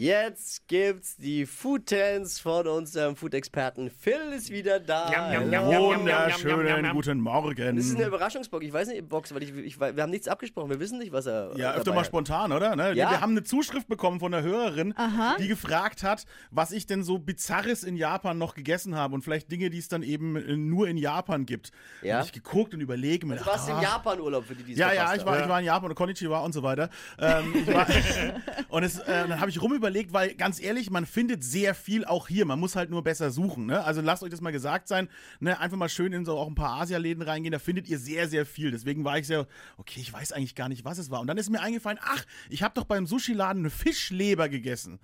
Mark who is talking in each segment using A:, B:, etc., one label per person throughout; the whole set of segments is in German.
A: Jetzt gibt's die Food Trends von unserem Food-Experten. Phil ist wieder da.
B: Jam, jam, jam,
C: Wunderschönen guten Morgen.
A: Das ist eine Überraschungsbox. Ich weiß nicht, Box, weil ich, ich, wir haben nichts abgesprochen. Wir wissen nicht, was er.
C: Ja, öfter
A: dabei
C: mal
A: hat.
C: spontan, oder? Ne?
A: Ja.
C: Wir haben eine Zuschrift bekommen von einer Hörerin,
B: Aha.
C: die gefragt hat, was ich denn so Bizarres in Japan noch gegessen habe und vielleicht Dinge, die es dann eben äh, nur in Japan gibt.
A: Ja.
C: Hab ich geguckt und überlege mir.
A: Du warst
C: ach,
A: im Japan-Urlaub für die, die es
C: Ja, ja, ich war,
A: haben.
C: ich war in Japan und Konnichiwa und so weiter. Ähm, ich war, und es, äh, dann habe ich rumüberlegt, weil ganz ehrlich, man findet sehr viel auch hier. Man muss halt nur besser suchen. Ne? Also lasst euch das mal gesagt sein. Ne? Einfach mal schön in so auch ein paar Asialäden reingehen. Da findet ihr sehr, sehr viel. Deswegen war ich sehr, okay, ich weiß eigentlich gar nicht, was es war. Und dann ist mir eingefallen, ach, ich habe doch beim Sushi-Laden eine Fischleber gegessen.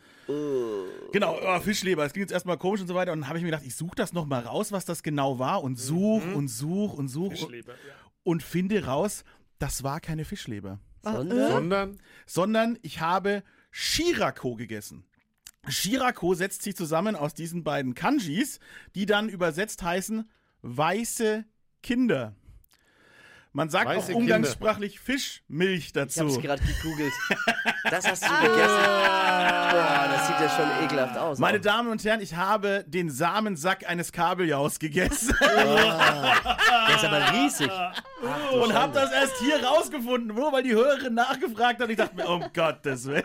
C: Genau, oh, Fischleber. Das klingt jetzt erstmal komisch und so weiter. Und dann habe ich mir gedacht, ich suche das noch mal raus, was das genau war. Und such und such und such.
D: Fischleber, ja.
C: Und finde raus, das war keine Fischleber
A: Sondern?
D: Sondern
C: sondern ich habe Shirako gegessen. Shirako setzt sich zusammen aus diesen beiden Kanjis, die dann übersetzt heißen weiße Kinder. Man sagt
D: Weiße
C: auch
D: Kinder.
C: umgangssprachlich Fischmilch
A: Ich hab's
C: dazu.
A: gerade gegoogelt. Das hast du gegessen. Boah, das sieht ja schon ekelhaft aus.
C: Meine
A: auch.
C: Damen und Herren, ich habe den Samensack eines Kabeljaus gegessen
A: Der ist aber riesig.
C: und habe das erst hier rausgefunden, nur weil die Hörerin nachgefragt hat. Ich dachte mir, um Gottes Willen.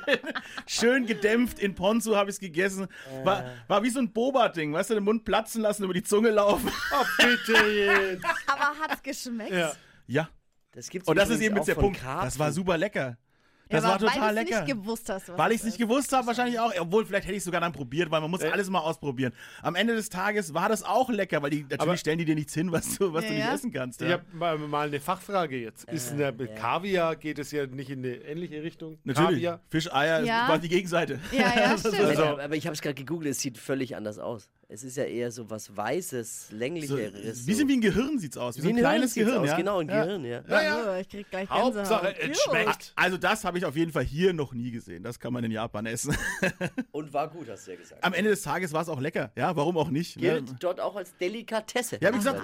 C: Schön gedämpft in Ponzu habe ich es gegessen. War, war wie so ein Boba-Ding, weißt du, den Mund platzen lassen, über die Zunge laufen.
D: Oh, bitte jetzt.
B: Aber hat's geschmeckt?
D: Ja.
C: Ja,
A: Das gibt's
C: und das ist eben
A: auch
C: jetzt der Punkt.
A: Karpfen.
C: Das war super lecker.
B: Ja,
C: Das war
B: aber
C: total
B: weil du's
C: lecker.
B: nicht gewusst hast, was
C: Weil ich
B: es
C: es nicht gewusst habe, wahrscheinlich auch. Obwohl, vielleicht hätte ich es sogar dann probiert, weil man muss
D: Äh.
C: alles mal ausprobieren. Am Ende des Tages war das auch lecker, weil die natürlich
D: Aber-
C: stellen die dir nichts hin, was du, was du
B: Ja,
C: nicht
B: ja.
C: essen kannst.
D: Ich
C: Ja.
D: habe mal, mal eine Fachfrage jetzt. Ist eine, mit Kaviar geht es ja nicht in eine ähnliche Richtung?
C: Natürlich.
D: Kaviar?
C: Fisch, Eier,
B: Ja.
C: das war die Gegenseite.
B: Ja, ja, stimmt.
D: Also-
A: aber, aber ich habe es gerade gegoogelt, es sieht völlig anders aus. Es ist ja eher so was Weißes,
C: So,
A: länglicheres.
C: bisschen wie ein Gehirn sieht's aus. Wie, so ein kleines
A: sieht's
C: Gehirn.
A: aus.
C: ja?
A: Genau, ein
C: Ja.
A: Gehirn, ja.
D: Ja, ja.
B: Oh, ich krieg gleich.
D: Hauptsache, es schmeckt.
C: Also das habe ich auf jeden Fall hier noch nie gesehen. Das kann man in Japan essen.
A: Und war gut, hast du ja gesagt.
C: Am Ende des Tages war es auch lecker. Ja, warum auch nicht? Ne?
A: Gilt dort auch als Delikatesse.
C: Ja, wie gesagt,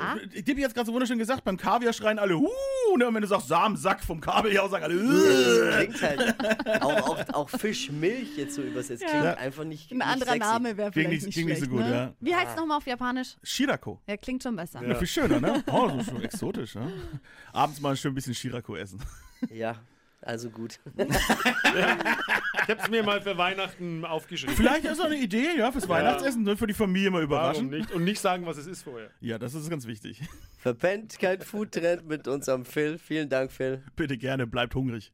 C: Dippi hat es gerade so wunderschön gesagt, beim Kaviar schreien alle, uh, ne, und wenn du sagst Samensack vom Kabeljau, sagen alle, uh.
A: Klingt halt. Auch, auch, auch Fischmilch jetzt so übersetzt klingt
C: Ja.
A: einfach nicht.
B: Ein
A: nicht
B: anderer
A: sexy.
B: Name wäre
C: Klingt
B: vielleicht
C: nicht-
B: nicht,
C: klingt nicht so
B: schlecht,
C: gut,
B: ne?
C: ja.
B: Wie heißt es nochmal auf Japanisch?
C: Shirako.
B: Ja, klingt schon besser.
C: Ja. Viel schöner, ne? Oh, so schon exotisch, ne? Abends mal schön ein bisschen Shirako essen.
A: Ja, also gut.
D: Ich habe es mir mal für Weihnachten aufgeschrieben.
C: Vielleicht ist auch eine Idee, ja, fürs Weihnachtsessen, ne, für die Familie mal
D: Warum
C: überraschen.
D: nicht? Und nicht sagen, was es ist vorher.
C: Ja, das ist ganz wichtig.
A: Verpennt kein Foodtrend mit unserem Phil. Vielen Dank, Phil.
C: Bitte gerne, bleibt hungrig.